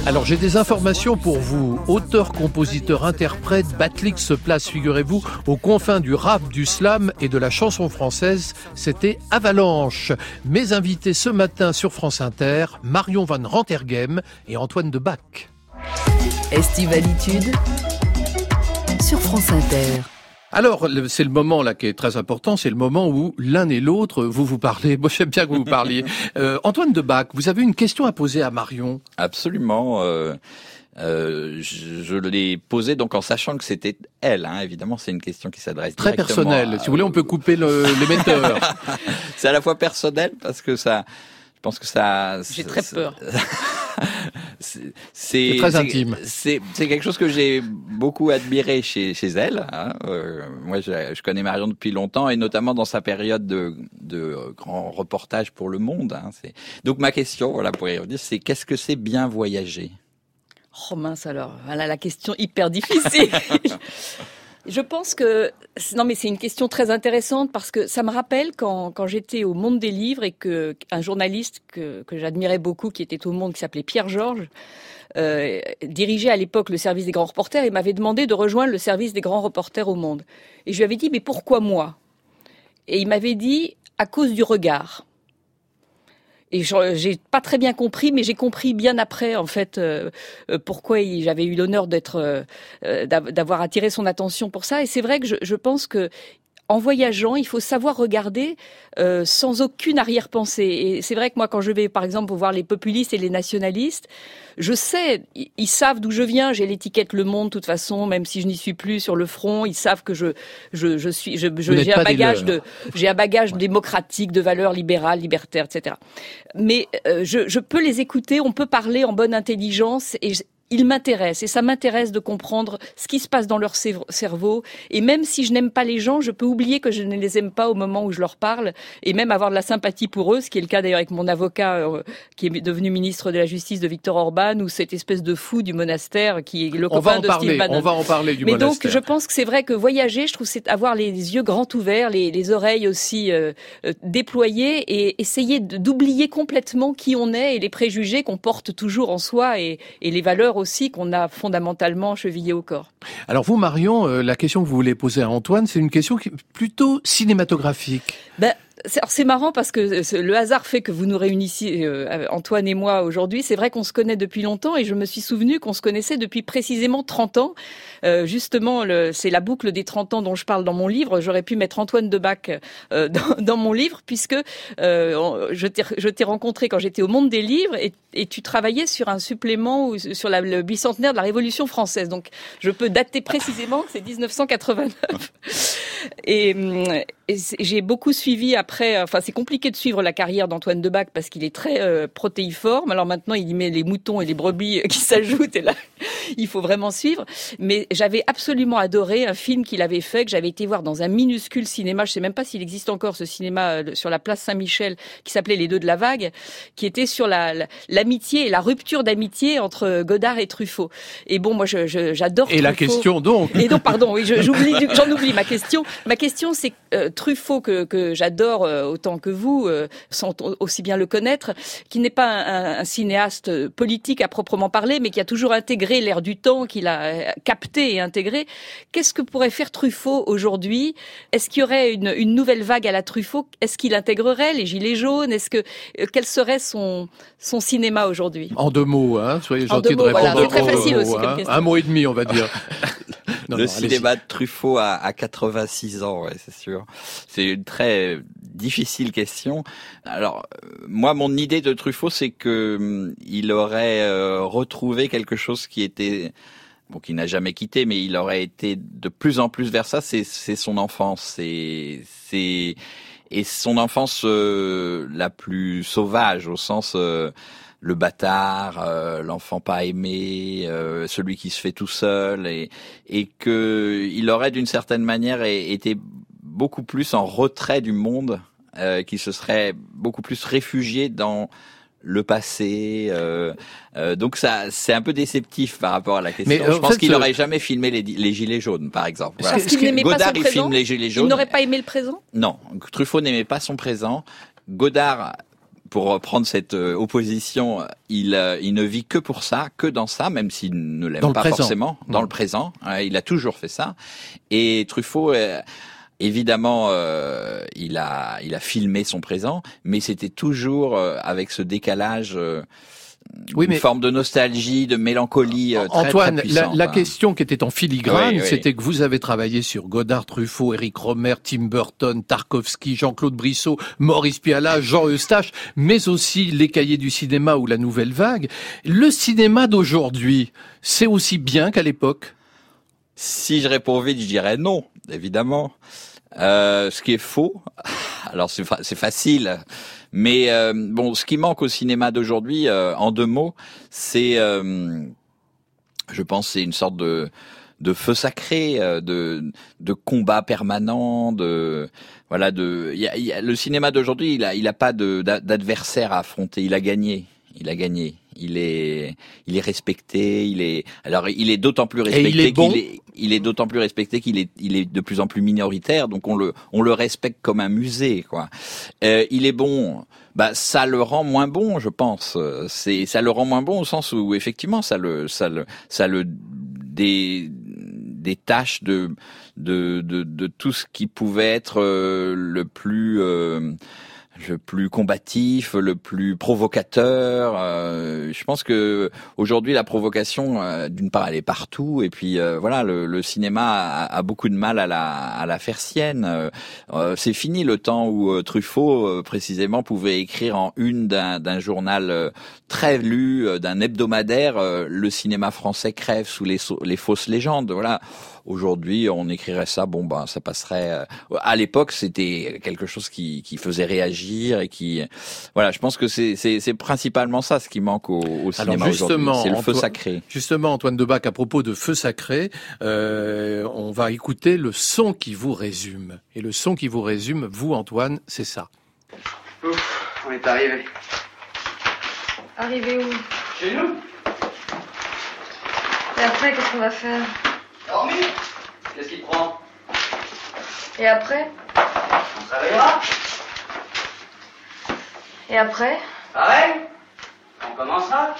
Alors j'ai des informations pour vous. Auteur, compositeur, interprète, Batlix se place, figurez-vous, aux confins du rap, du slam et de la chanson française. C'était Avalanche. Mes invités ce matin sur France Inter, Marion Van Rantergem et Antoine de Bac. Estivalitude sur France Inter. Alors, c'est le moment là qui est très important, c'est le moment où l'un et l'autre, vous vous parlez. Moi, j'aime bien que vous vous parliez. Euh, Antoine Debac, vous avez une question à poser à Marion Absolument. Euh, euh, je, je l'ai posée donc en sachant que c'était elle. Hein. Évidemment, c'est une question qui s'adresse très personnelle. Si vous voulez, on peut couper l'émetteur. c'est à la fois personnel parce que ça, je pense que ça. J'ai très peur. c'est très intime. C'est quelque chose que j'ai beaucoup admiré chez, chez elle. Hein. Euh, moi, je, je, connais Marion depuis longtemps et notamment dans sa période de, de grands reportages pour Le Monde. Hein. Donc ma question, voilà, pour y revenir, c'est qu'est-ce que c'est bien voyager? Oh mince alors, voilà la question hyper difficile. Je pense que non, mais c'est une question très intéressante parce que ça me rappelle quand, j'étais au Monde des livres et que un journaliste que, que j'admirais beaucoup, qui était au Monde, qui s'appelait Pierre Georges, euh, dirigeait à l'époque le service des grands reporters et m'avait demandé de rejoindre le service des grands reporters au Monde. Et je lui avais dit mais pourquoi moi? Et il m'avait dit à cause du regard. Et j'ai pas très bien compris, mais j'ai compris bien après en fait euh, euh pourquoi j'avais eu l'honneur d'être, euh, euh, d'avoir attiré son attention pour ça. Et c'est vrai que je, je pense que en voyageant, il faut savoir regarder euh, sans aucune arrière-pensée. Et c'est vrai que moi, quand je vais, par exemple, voir les populistes et les nationalistes, je sais, ils savent d'où je viens. J'ai l'étiquette Le Monde, de toute façon, même si je n'y suis plus sur le front. Ils savent que je, je, je suis, je, j'ai un bagage de, j'ai un bagage démocratique, de valeurs libérales, libertaires, etc. Mais euh, je, je peux les écouter. On peut parler en bonne intelligence et ils m'intéressent et ça m'intéresse de comprendre ce qui se passe dans leur cerveau. Et même si je n'aime pas les gens, je peux oublier que je ne les aime pas au moment où je leur parle et même avoir de la sympathie pour eux, ce qui est le cas d'ailleurs avec mon avocat euh, qui est devenu ministre de la Justice de Victor Orban ou cette espèce de fou du monastère qui est le copain de parler, Steve Bannon. On va en parler du Mais monastère. donc je pense que c'est vrai que voyager, je trouve c'est avoir les yeux grands ouverts, les, les oreilles aussi euh, euh, déployées et essayer d'oublier complètement qui on est et les préjugés qu'on porte toujours en soi et, et les valeurs aussi qu'on a fondamentalement chevillé au corps. Alors vous, Marion, euh, la question que vous voulez poser à Antoine, c'est une question qui est plutôt cinématographique. Ben, c'est marrant parce que euh, le hasard fait que vous nous réunissiez, euh, Antoine et moi, aujourd'hui. C'est vrai qu'on se connaît depuis longtemps et je me suis souvenu qu'on se connaissait depuis précisément 30 ans. Euh, justement, c'est la boucle des 30 ans dont je parle dans mon livre. J'aurais pu mettre Antoine Debac euh, dans, dans, mon livre puisque euh, je t'ai rencontré quand j'étais au Monde des Livres et, et, tu travaillais sur un supplément ou sur la, le bicentenaire de la Révolution française. Donc, je peux dater précisément que c'est 1989. et, et j'ai beaucoup suivi après. Enfin, c'est compliqué de suivre la carrière d'Antoine Debac parce qu'il est très euh, protéiforme. Alors maintenant, il y met les moutons et les brebis qui s'ajoutent et là, il faut vraiment suivre. Mais j'avais absolument adoré un film qu'il avait fait que j'avais été voir dans un minuscule cinéma. Je sais même pas s'il existe encore ce cinéma euh, sur la place Saint-Michel qui s'appelait Les Deux de la Vague, qui était sur la l'amitié et la rupture d'amitié entre Godard et Truffaut. Et bon, moi, j'adore. Et Truffaut. la question donc. Et donc, pardon, oui, j'oublie, j'en oublie ma question. Ma question, c'est euh, Truffaut que, que j'adore euh, autant que vous, euh, sans aussi bien le connaître, qui n'est pas un, un, cinéaste politique à proprement parler, mais qui a toujours intégré l'air du temps, qu'il a capté et intégré. Qu'est-ce que pourrait faire Truffaut aujourd'hui? Est-ce qu'il y aurait une, une, nouvelle vague à la Truffaut? Est-ce qu'il intégrerait les gilets jaunes? Est-ce que quel serait son son cinéma aujourd'hui? En deux mots, hein, soyez gentil de répondre. Voilà, c'est très facile mots, aussi hein. comme. Un mot et demi, on va dire. non, le non, cinéma de Truffaut à, à 86 ans, ouais, c'est sûr. C'est une très difficile question. Alors, moi, mon idée de Truffaut, c'est que hum, il aurait euh, retrouvé quelque chose qui était bon, qui n'a jamais quitté, mais il aurait été de plus en plus vers ça. C'est son enfance, c'est c'est et son enfance euh, la plus sauvage au sens euh, le bâtard, euh, l'enfant pas aimé, euh, celui qui se fait tout seul, et, et que il aurait d'une certaine manière été beaucoup plus en retrait du monde, euh, qui se serait beaucoup plus réfugié dans le passé. Euh, euh, donc ça, c'est un peu déceptif par rapport à la question. Mais, euh, je en pense qu'il euh, n'aurait jamais filmé les, les gilets jaunes, par exemple. Voilà. Parce qu'il n'aimait pas Godard, son il présent. filme les gilets jaunes. Il n'aurait pas aimé le présent? Non, Truffaut n'aimait pas son présent. Godard, pour reprendre cette euh, opposition, il, euh, il ne vit que pour ça, que dans ça, même s'il ne l'aime pas présent. forcément, dans le présent. Euh, il a toujours fait ça. Et Truffaut, euh, évidemment, euh, il a il a filmé son présent, mais c'était toujours euh, avec ce décalage. euh, Oui, une mais- forme de nostalgie, de mélancolie euh, très, Antoine, très la, hein. question qui était en filigrane, Oui, oui. c'était que vous avez travaillé sur Godard, Truffaut, Eric Romer, Tim Burton, Tarkovsky, Jean-Claude Brissot, Maurice Pialat, Jean Eustache, mais aussi les cahiers du cinéma ou la nouvelle vague. Le cinéma d'aujourd'hui, c'est aussi bien qu'à l'époque? Si je réponds vite, je dirais non, évidemment. Euh, ce qui est faux. Alors c'est fa- c'est facile, mais euh, bon, ce qui manque au cinéma d'aujourd'hui, euh, en deux mots, c'est, je pense, c'est une sorte de de feu sacré, de de combat permanent, de voilà, de y le cinéma d'aujourd'hui, il a il a pas d'adversaire à affronter, il a gagné, il a gagné. Il est, il est respecté. Il est, alors il est d'autant plus Et respecté il est bon est, il est d'autant plus respecté qu'il est, il est de plus en plus minoritaire. Donc on le, on le respecte comme un musée, quoi. Euh, il est bon. Bah, ça le rend moins bon, je pense. C'est, ça le rend moins bon au sens où effectivement, ça le, ça le, ça le des des tâches de de, de de tout ce qui pouvait être euh, le plus euh, le plus combatif, le plus provocateur. euh, je pense que aujourd'hui la provocation, euh, d'une part, elle est partout, et puis euh, voilà, le, le cinéma a, a beaucoup de mal à la, à la faire sienne. Euh, euh, c'est fini le temps où euh, Truffaut, précisément, pouvait écrire en une d'un d'un journal très lu, d'un hebdomadaire, le cinéma français crève sous les, les fausses légendes. Voilà. Aujourd'hui, on écrirait ça, bon ben, ça passerait. euh, à l'époque, c'était quelque chose qui, qui faisait réagir et qui, voilà. Je pense que c'est c'est c'est principalement ça ce qui manque au, au cinéma Alors aujourd'hui. justement, C'est le feu Antoine- sacré. Justement, Antoine Debac, à propos de feu sacré, euh, on va écouter le son qui vous résume. Et le son qui vous résume, vous, Antoine, c'est ça. Ouf, on est arrivé. Arrivé où? Chez nous Et après, qu'est-ce qu'on va faire? Dormir Qu'est-ce qui te prend Et après On se réveillera Et après Pareil On commencera.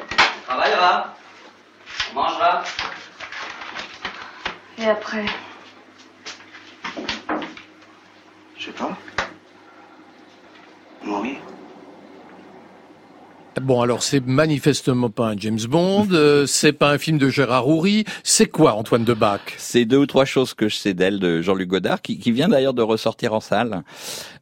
On travaillera. On mangera. Et après Je sais pas. Mourir Bon, alors c'est manifestement pas un James Bond, euh, c'est pas un film de Gérard Houry, c'est quoi Antoine Debac C'est deux ou trois choses que je sais d'elle de Jean-Luc Godard, qui, qui vient d'ailleurs de ressortir en salle.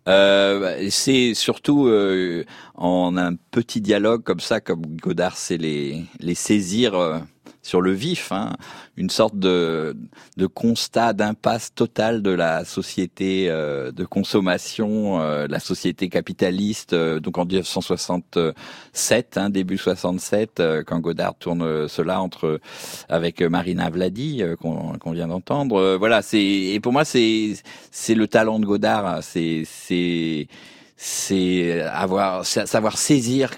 Euh, c'est surtout euh, en un petit dialogue comme ça, comme Godard sait les, les saisir euh, sur le vif, hein, une sorte de, de constat d'impasse totale de la société euh, de consommation, euh, la société capitaliste, euh, donc en 1967, hein, début 67, euh, quand Godard tourne cela entre avec Marina Vladi euh, qu'on vient d'entendre. Euh, voilà, c'est et pour moi c'est c'est le talent de Godard, hein. c'est c'est c'est avoir sa- savoir saisir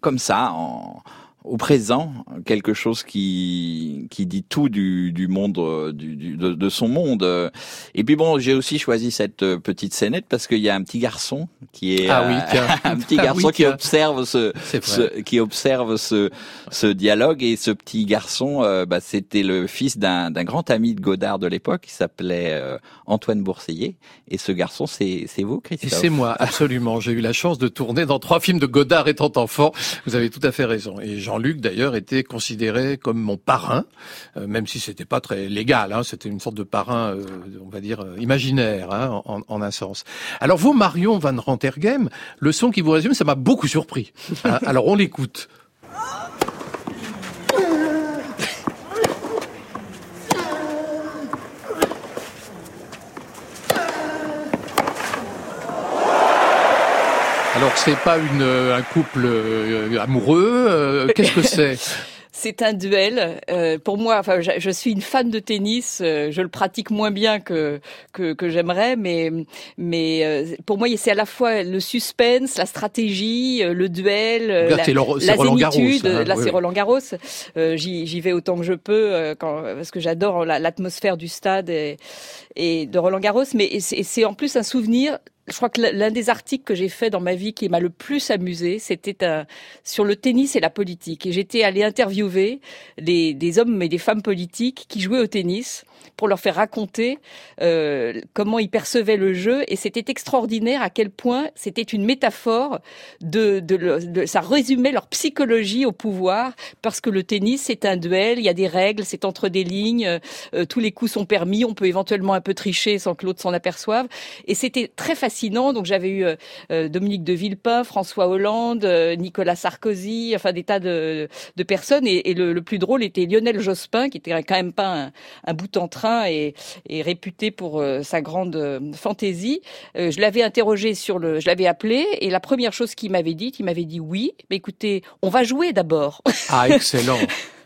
comme ça en au présent quelque chose qui qui dit tout du, du monde euh, du, du- de, de son monde. Et puis bon j'ai aussi choisi cette euh, petite scénette parce qu'il y a un petit garçon qui est Ah oui, un petit Ah garçon oui, qui observe ce, qui observe ce ce dialogue. Et ce petit garçon euh, bah, c'était le fils d'un d'un grand ami de Godard de l'époque qui s'appelait euh, Antoine Bourseillet et ce garçon c'est c'est vous Et Christophe? c'est moi, absolument. J'ai eu la chance de tourner dans trois films de Godard étant enfant. Vous avez tout à fait raison. Et Jean-Luc, d'ailleurs, était considéré comme mon parrain, euh, même si c'était pas très légal. Hein, c'était une sorte de parrain, euh, on va dire, euh, imaginaire, hein, en, un sens. Alors vous, Marion Van Rantergem, le son qui vous résume, ça m'a beaucoup surpris. Hein, alors on l'écoute. C'est pas une, euh, un couple euh, amoureux. euh, Qu'est-ce que c'est? C'est un duel. Euh, pour moi, enfin, je, je, suis une fan de tennis. Euh, je le pratique moins bien que que, que j'aimerais, mais mais euh, pour moi, c'est à la fois le suspense, la stratégie, le duel, la, la zénitude. Hein, là, c'est Roland Garros. J'y vais autant que je peux quand, parce que j'adore l'atmosphère du stade et, et de Roland Garros. Mais c'est en plus un souvenir je crois que l'un des articles que j'ai fait dans ma vie qui m'a le plus amusé, c'était sur le tennis et la politique. Et j'étais allée interviewer des, hommes et des femmes politiques qui jouaient au tennis pour leur faire raconter euh, comment ils percevaient le jeu. Et c'était extraordinaire à quel point c'était une métaphore de, ça résumait leur psychologie au pouvoir parce que le tennis c'est un duel, il y a des règles, c'est entre des lignes, euh, tous les coups sont permis, on peut éventuellement un peu tricher sans que l'autre s'en aperçoive. Et c'était très fascinant. Donc j'avais eu euh, Dominique de Villepin, François Hollande, Nicolas Sarkozy, enfin des tas de, de personnes. Et, le, plus drôle était Lionel Jospin, qui était quand même pas un, un bout en train et, réputé pour euh, sa grande euh, fantaisie. Euh, je l'avais interrogé sur le, je l'avais appelé et la première chose qu'il m'avait dit, il m'avait dit oui, mais écoutez, on va jouer d'abord. Ah excellent.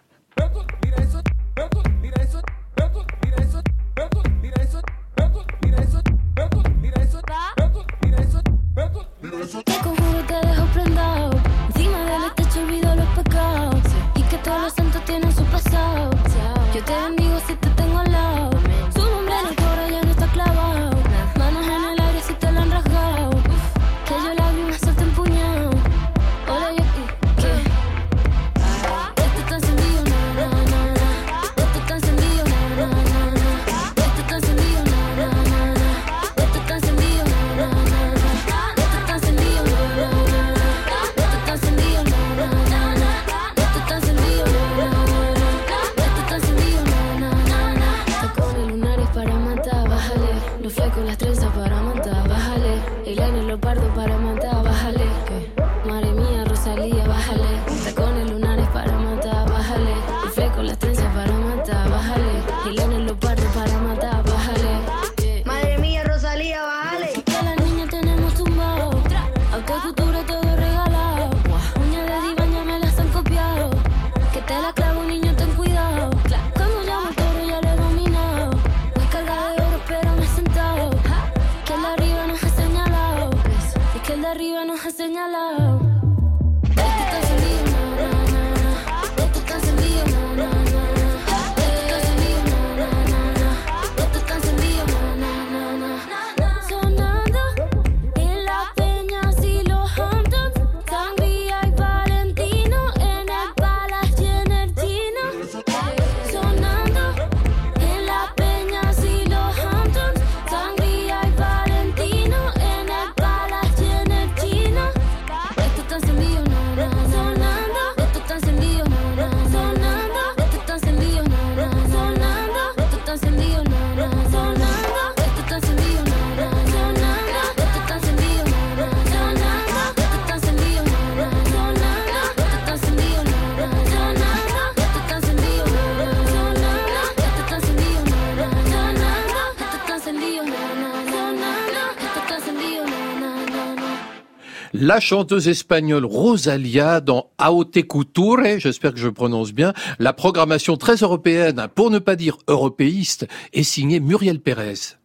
la chanteuse espagnole Rosalia dans Aote Couture, j'espère que je prononce bien, la programmation très européenne, pour ne pas dire européiste, est signée Muriel Pérez.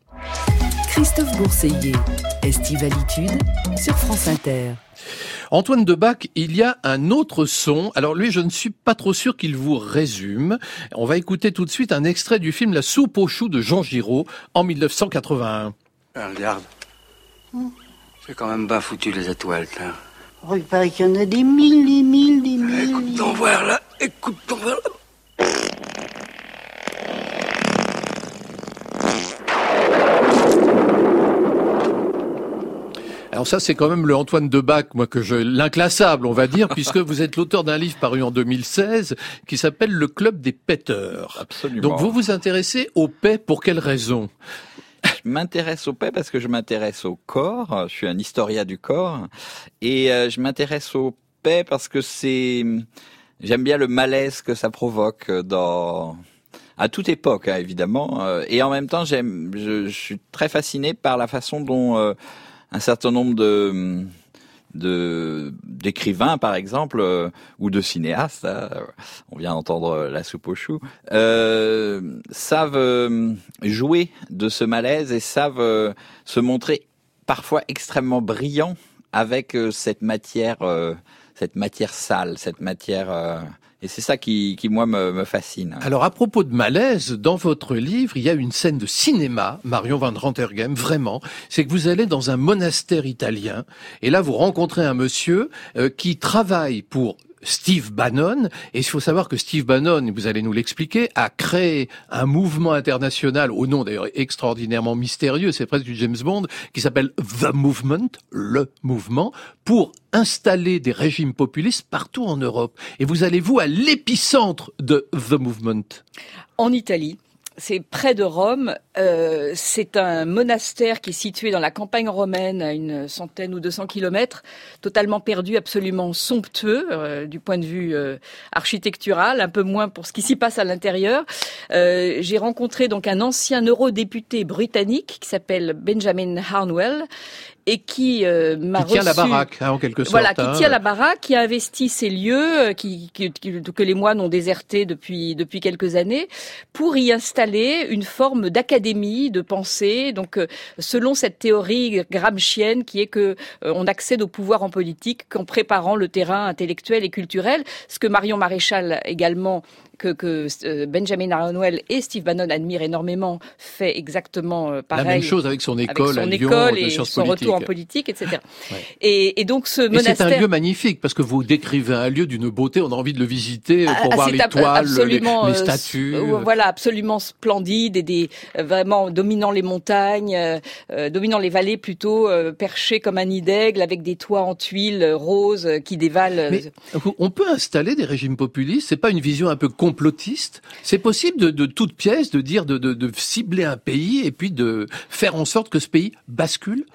Christophe Bourseiller, Estivalitude sur France Inter. Antoine Debac, il y a un autre son. Alors lui, je ne suis pas trop sûr qu'il vous résume. On va écouter tout de suite un extrait du film La soupe aux choux de Jean Giraud en 1981. Ah, regarde. C'est quand même pas foutu les étoiles, là. Oh, il paraît qu'il y en a des mille, des mille, des mille. Écoute ton voir là, écoute ton voir là. Alors ça, c'est quand même le Antoine Debac, moi que je l'inclassable, on va dire, puisque vous êtes l'auteur d'un livre paru en 2016 qui s'appelle Le Club des Pêteurs. Absolument. Donc vous vous intéressez aux paix pour quelles raisons je m'intéresse au paix parce que je m'intéresse au corps. Je suis un historien du corps et euh, je m'intéresse au paix parce que c'est j'aime bien le malaise que ça provoque dans à toute époque hein, évidemment euh, et en même temps j'aime je, suis très fasciné par la façon dont euh, un certain nombre de d'écrivains par exemple euh, ou de cinéastes. hein, on vient d'entendre la soupe aux choux. euh, savent euh, jouer de ce malaise et savent euh, se montrer parfois extrêmement brillants avec euh, cette matière, euh, cette matière sale, cette matière. Et c'est ça qui, qui moi me, me fascine. Alors à propos de malaise, dans votre livre, il y a une scène de cinéma, Marion van Rantergem, vraiment, c'est que vous allez dans un monastère italien, et là vous rencontrez un monsieur euh, qui travaille pour Steve Bannon, et il faut savoir que Steve Bannon, vous allez nous l'expliquer, a créé un mouvement international, au nom d'ailleurs extraordinairement mystérieux, c'est presque du James Bond, qui s'appelle The Movement, le mouvement, pour installer des régimes populistes partout en Europe. Et vous allez, vous, à l'épicentre de The Movement. En Italie. C'est près de Rome. Euh, c'est un monastère qui est situé dans la campagne romaine, à une centaine ou 200 kilomètres, totalement perdu, absolument somptueux euh, du point de vue euh, architectural, un peu moins pour ce qui s'y passe à l'intérieur. Euh, J'ai rencontré donc un ancien eurodéputé britannique qui s'appelle Benjamin Harnwell et qui euh, m'a Qui tient la reçu- baraque, hein, en quelque sorte. Voilà, qui hein. tient la baraque, qui a investi ces lieux, euh, qui, qui- qui- que les moines ont désertés depuis depuis quelques années, pour y installer une forme d'académie de pensée. Donc, euh, selon cette théorie gramscienne, qui est que euh, on accède au pouvoir en politique qu'en préparant le terrain intellectuel et culturel, ce que Marion Maréchal également que, que euh, Benjamin Arnwell et Steve Bannon admirent énormément, fait exactement euh, pareil. même chose avec son école son à Lyon école et son retour en politique, etc. Et, et donc ce Et c'est monastère. un lieu magnifique parce que vous décrivez un lieu d'une beauté, on a envie de le visiter pour Ah, voir les toiles, les, euh, statues. euh, voilà, absolument splendide et des vraiment dominant les montagnes, euh, dominant les vallées plutôt, euh, perché comme un nid d'aigle avec des toits en tuiles roses qui dévalent. Mais on peut installer des régimes populistes. C'est pas une vision un peu complotiste. C'est possible de, de toute pièce de dire de, de, de cibler un pays et puis de faire en sorte que ce pays bascule?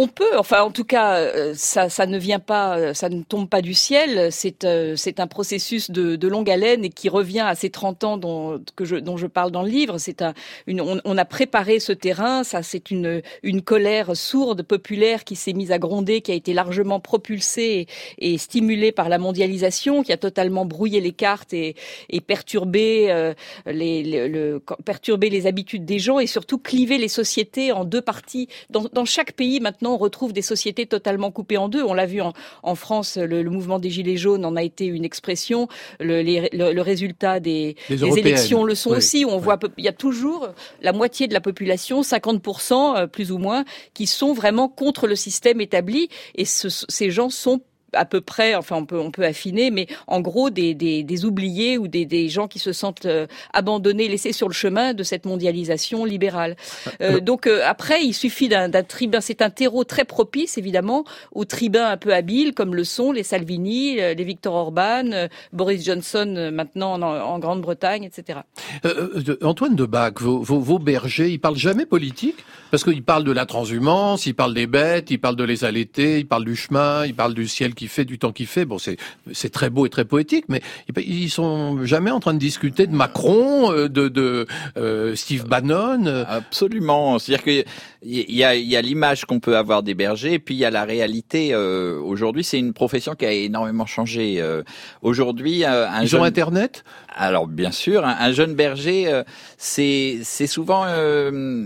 On peut, enfin en tout cas, euh, ça, ça ne vient pas, ça ne tombe pas du ciel. C'est euh, un processus de, de longue haleine et qui revient à ces 30 ans dont, que je, dont je parle dans le livre. C'est un, une, on, on a préparé ce terrain. Ça, c'est une, une colère sourde, populaire, qui s'est mise à gronder, qui a été largement propulsée et, et stimulée par la mondialisation, qui a totalement brouillé les cartes et, et perturbé euh, les, les- le, perturbé les habitudes des gens et surtout clivé les sociétés en deux parties. Dans, dans chaque pays maintenant, on retrouve des sociétés totalement coupées en deux. On l'a vu en, en France, le, le mouvement des gilets jaunes en a été une expression. Le, les- le- le résultat des, élections le sont oui, aussi. On voit, il y a toujours la moitié de la population, 50% euh, plus ou moins, qui sont vraiment contre le système établi. Et ce- ces gens sont à peu près, enfin on peut on peut affiner, mais en gros des des, des oubliés ou des, des gens qui se sentent euh, abandonnés, laissés sur le chemin de cette mondialisation libérale. Euh, donc euh, après, il suffit d'un tribun. C'est un terreau très propice évidemment aux tribuns un peu habiles comme le sont les Salvini, les Victor Orban, Boris Johnson maintenant en, en Grande-Bretagne, etc. Antoine de Bac, vos, vos, vos bergers, ils parlent jamais politique? Parce qu'ils parlent de la transhumance, ils parlent des bêtes, ils parlent de les allaiter, ils parlent du chemin, ils parlent du ciel qui fait, du temps qui fait. Bon, c'est très beau et très poétique, mais ils- sont jamais en train de discuter de Macron, euh, de, de euh, Steve Bannon. euh. Absolument. C'est-à-dire qu'il y a, y a l'image qu'on peut avoir des bergers, et puis il y a la réalité. euh, Aujourd'hui, c'est une profession qui a énormément changé. Euh, Aujourd'hui, un Ils jeune... ont Internet? Alors bien sûr, un, un jeune berger, c'est souvent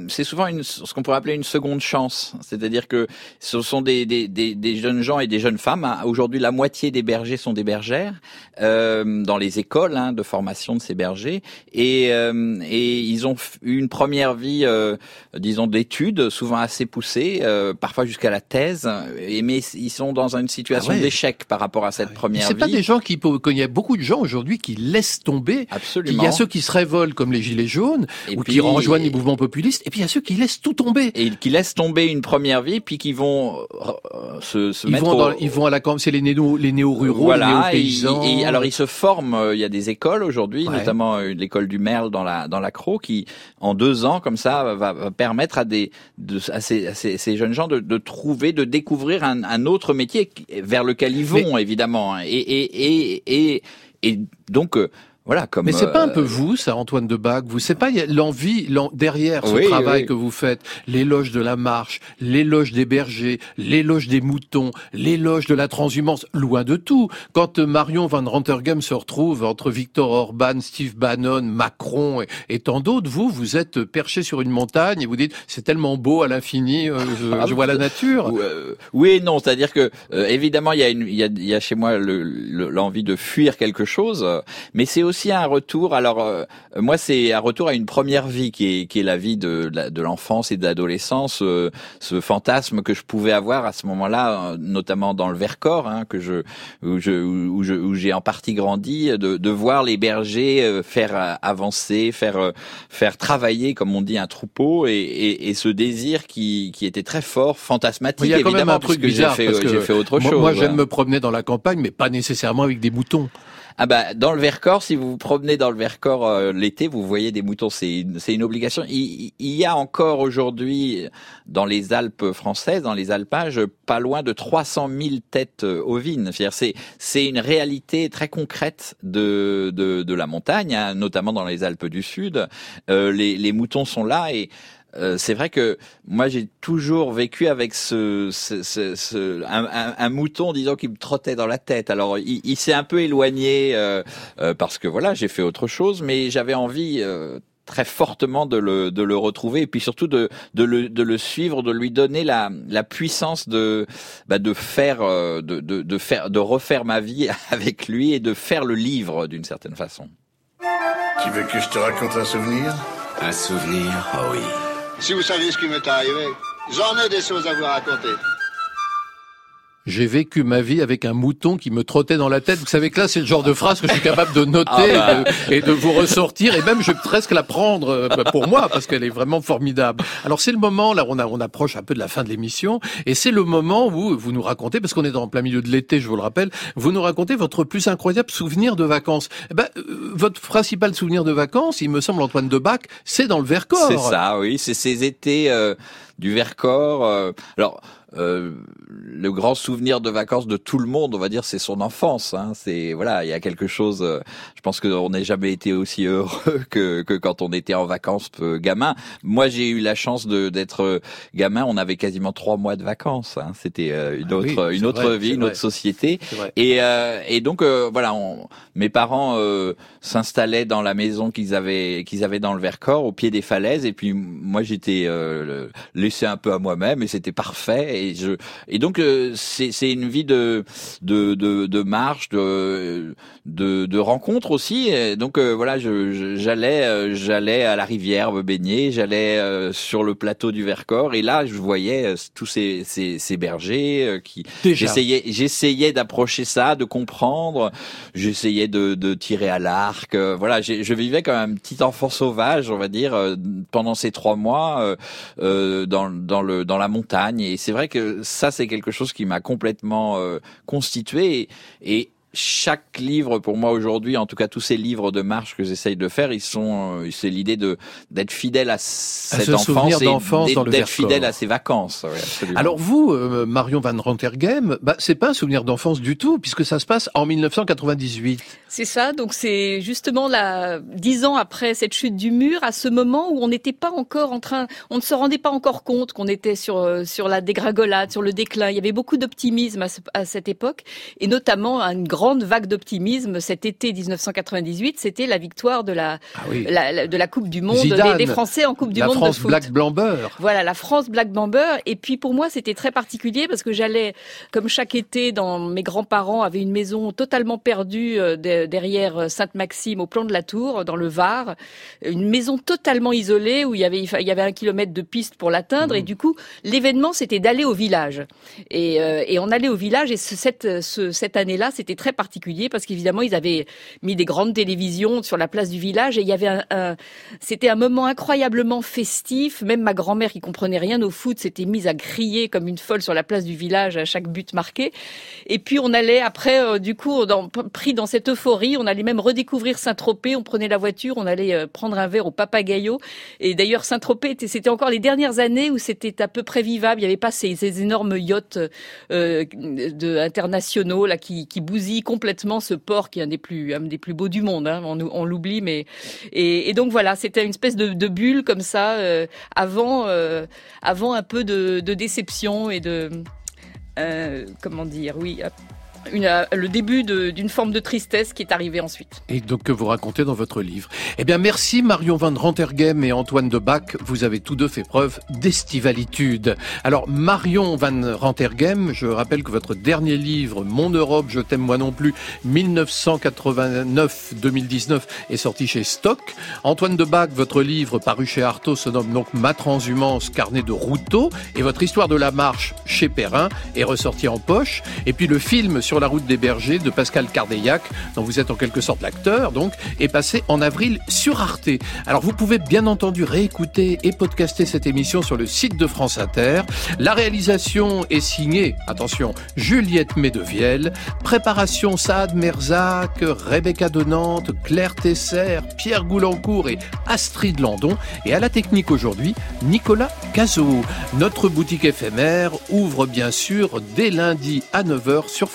c'est souvent une, ce qu'on pourrait appeler une seconde chance. C'est-à-dire que ce sont des, des, des, des jeunes gens et des jeunes femmes. hein. Aujourd'hui, la moitié des bergers sont des bergères euh, dans les écoles hein, de formation de ces bergers, et euh, et ils ont eu une première vie, euh, disons d'études, souvent assez poussée, euh, parfois jusqu'à la thèse. Et mais ils sont dans une situation Ah ouais. d'échec par rapport à cette première C'est vie. pas des gens qui, qu'il y a beaucoup de gens aujourd'hui qui laissent tomber. Absolument. Il y a ceux qui se révoltent comme les gilets jaunes Et ou puis- qui rejoignent les mouvements populistes, et puis il y a ceux qui laissent tout tomber. et qui laissent tomber une première vie, puis qui vont euh, se, se Ils mettre vont, au- dans- ils vont à la campagne, c'est les néo, les néo-ruraux, les voilà, néo-paysans. et alors ils se forment. euh, Il y a des écoles aujourd'hui, Ouais. notamment euh, l'école du Merle dans la dans la Croix, qui en deux ans comme ça va, va permettre à des de, à ces, à ces, ces jeunes gens de, de trouver, de découvrir un, un autre métier vers lequel ils vont évidemment. hein. Et et et et, et donc euh, voilà, comme. Mais c'est pas un euh, peu vous, ça, Antoine de Bac Vous, c'est pas l'envie l'en- derrière ce Oui, travail oui. que vous faites, l'éloge de la marche, l'éloge des bergers, l'éloge des moutons, l'éloge de la transhumance, loin de tout. Quand euh, Marion Van Rantergem se retrouve entre Victor Orban, Steve Bannon, Macron et, et tant d'autres, vous, vous êtes perché sur une montagne et vous dites c'est tellement beau à l'infini, euh, je, Ah, je vois la nature. Euh, oui et non, c'est-à-dire que euh, évidemment il y a une, y a, y a chez moi le- le- l'envie de fuir quelque chose, euh, mais c'est aussi un retour. Alors euh, moi c'est un retour à une première vie qui est qui est la vie de de l'enfance et de l'adolescence, euh, ce fantasme que je pouvais avoir à ce moment-là, euh, notamment dans le Vercors, hein, que je où je où je où j'ai en partie grandi, de, de voir les bergers euh, faire euh, avancer, faire faire travailler, comme on dit, un troupeau, et, et, et ce désir qui qui était très fort, fantasmatique Il y a quand même un truc bizarre j'ai fait parce que j'ai fait autre moi, chose. moi, j'aime hein. me promener dans la campagne, mais pas nécessairement avec des moutons. Ah bah dans le Vercors, si vous vous promenez dans le Vercors euh, l'été, vous voyez des moutons. C'est une, c'est une obligation. Il, il y a encore aujourd'hui dans les Alpes françaises, dans les alpages, pas loin de 300 000 têtes euh, ovines. C'est-à-dire, C'est c'est une réalité très concrète de de, de la montagne, hein, notamment dans les Alpes du Sud. Euh, les, les moutons sont là et euh, c'est vrai que moi j'ai toujours vécu avec ce, ce, ce, ce- un, un- un mouton disons qui me trottait dans la tête. Alors il, il s'est un peu éloigné euh, euh, parce que voilà j'ai fait autre chose, mais j'avais envie euh, très fortement de le, de le retrouver et puis surtout de, de, le, de le suivre, de lui donner la, la puissance de, bah, de faire, euh, de, de, de faire, de refaire ma vie avec lui et de faire le livre d'une certaine façon. Tu veux que je te raconte un souvenir? Un souvenir Oh oui. Si vous saviez ce qui m'est arrivé, j'en ai des choses à vous raconter. J'ai vécu ma vie avec un mouton qui me trottait dans la tête. Vous savez que là, c'est le genre de phrase que je suis capable de noter Ah bah. et, de, et de vous ressortir. Et même, je vais presque la prendre euh, bah, pour moi parce qu'elle est vraiment formidable. Alors, c'est le moment, là, on, a, on approche un peu de la fin de l'émission. Et c'est le moment où vous nous racontez, parce qu'on est dans plein milieu de l'été, je vous le rappelle, vous nous racontez votre plus incroyable souvenir de vacances. Eh ben, euh, votre principal souvenir de vacances, il me semble, Antoine Debac, c'est dans le Vercors. C'est ça, oui. C'est ces étés euh, du Vercors. euh, alors, euh, le grand souvenir de vacances de tout le monde, on va dire, c'est son enfance. Hein. C'est voilà, il y a quelque chose. euh, je pense qu'on n'a jamais été aussi heureux que, que quand on était en vacances euh, gamin. Moi, j'ai eu la chance de d'être euh, gamin. On avait quasiment trois mois de vacances. Hein. C'était euh, une Ah oui, autre une autre vrai, vie, une vrai. autre société. Et, euh, et donc euh, voilà, on, mes parents euh, s'installaient dans la maison qu'ils avaient qu'ils avaient dans le Vercors, au pied des falaises. Et puis moi j'étais euh, laissé un peu à moi-même et c'était parfait. Et je et donc euh, c'est c'est une vie de de de, de marche, de de, de rencontres aussi. Et donc euh, voilà, je- j'allais euh, j'allais à la rivière me baigner, j'allais euh, sur le plateau du Vercors et là je voyais euh, tous ces ces, ces bergers qui Déjà. j'essayais j'essayais d'approcher ça, de comprendre, j'essayais de, de tirer à l'arc. voilà, j'ai- je vivais comme un petit enfant sauvage, on va dire, euh, pendant ces trois mois dans dans le dans la montagne. Et c'est vrai que ça c'est quelque chose qui m'a complètement euh, constitué et chaque livre pour moi aujourd'hui, en tout cas tous ces livres de marche que j'essaye de faire, ils sont, euh, c'est l'idée de d'être fidèle à cette ce souvenir enfance et d'être- dans le d'être Vercors. fidèle à ses vacances. Alors vous, euh, Marion Van Rantergem, bah, c'est pas un souvenir d'enfance du tout, puisque ça se passe en 1998. C'est ça, donc c'est justement là, dix ans après cette chute du mur, à ce moment où on n'était pas encore en train, on ne se rendait pas encore compte qu'on était sur euh, sur la dégringolade, sur le déclin. Il y avait beaucoup d'optimisme à, ce- à cette époque, et notamment une grande vague d'optimisme cet été 1998. C'était la victoire de la, Ah oui. la- la- de la Coupe du Monde Zidane, des, des Français en Coupe du la Monde France de foot. Black Blanc Beurre. Voilà, la France Black Bamber. Et puis pour moi, c'était très particulier parce que j'allais, comme chaque été, dans mes grands-parents avaient une maison totalement perdue euh, de- derrière Sainte-Maxime, au plan de la Tour, dans le Var. Une maison totalement isolée où il y avait, il y avait un kilomètre de piste pour l'atteindre. Et du coup, l'événement, c'était d'aller au village. Et, euh, et on allait au village. Et ce- cette, ce- cette année-là, c'était très particulier parce qu'évidemment, ils avaient mis des grandes télévisions sur la place du village et il y avait un, c'était un moment incroyablement festif. Même ma grand-mère qui comprenait rien au foot s'était mise à crier comme une folle sur la place du village à chaque but marqué. Et puis on allait après, euh, du coup, pris dans cette euphorie, on allait même redécouvrir Saint-Tropez. On prenait la voiture, on allait euh, prendre un verre au Papagayo. Et d'ailleurs, Saint-Tropez, était- c'était encore les dernières années où c'était à peu près vivable. Il n'y avait pas ces, énormes yachts euh, internationaux là qui, qui bousillent complètement ce port qui est un des plus, des plus beaux du monde. Hein. On, l'oublie, mais et, donc voilà, c'était une espèce de, bulle comme ça euh, avant, euh, avant un peu de, de déception et de euh, comment dire, oui, euh, le début d'une forme de tristesse qui est arrivée ensuite. Et donc que vous racontez dans votre livre. Eh bien merci Marion Van Rantergem et Antoine de Bach, vous avez tous deux fait preuve d'estivalitude. Alors Marion Van Rantergem, je rappelle que votre dernier livre, Mon Europe, je t'aime moi non plus, 1989-2019, est sorti chez Stock. Antoine de Bach, votre livre paru chez Artaud se nomme donc Ma transhumance, carnet de Routeau, et votre histoire de la marche chez Perrin est ressorti en poche. Et puis le film sur sur la route des bergers de Pascal Cardeillac, dont vous êtes en quelque sorte l'acteur, donc, est passé en avril sur Arte. Alors vous pouvez bien entendu réécouter et podcaster cette émission sur le site de France Inter. La réalisation est signée, attention, Juliette Médevielle, préparation Saad Merzac, Rebecca de Nantes, Claire Tesser, Pierre Goulancourt et Astrid Landon, et à la technique aujourd'hui, Nicolas Cazot. Notre boutique éphémère ouvre bien sûr dès lundi à 9h sur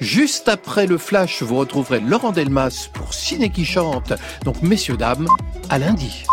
Juste après le flash, vous retrouverez Laurent Delmas pour Ciné qui chante. Donc, messieurs, dames, à lundi.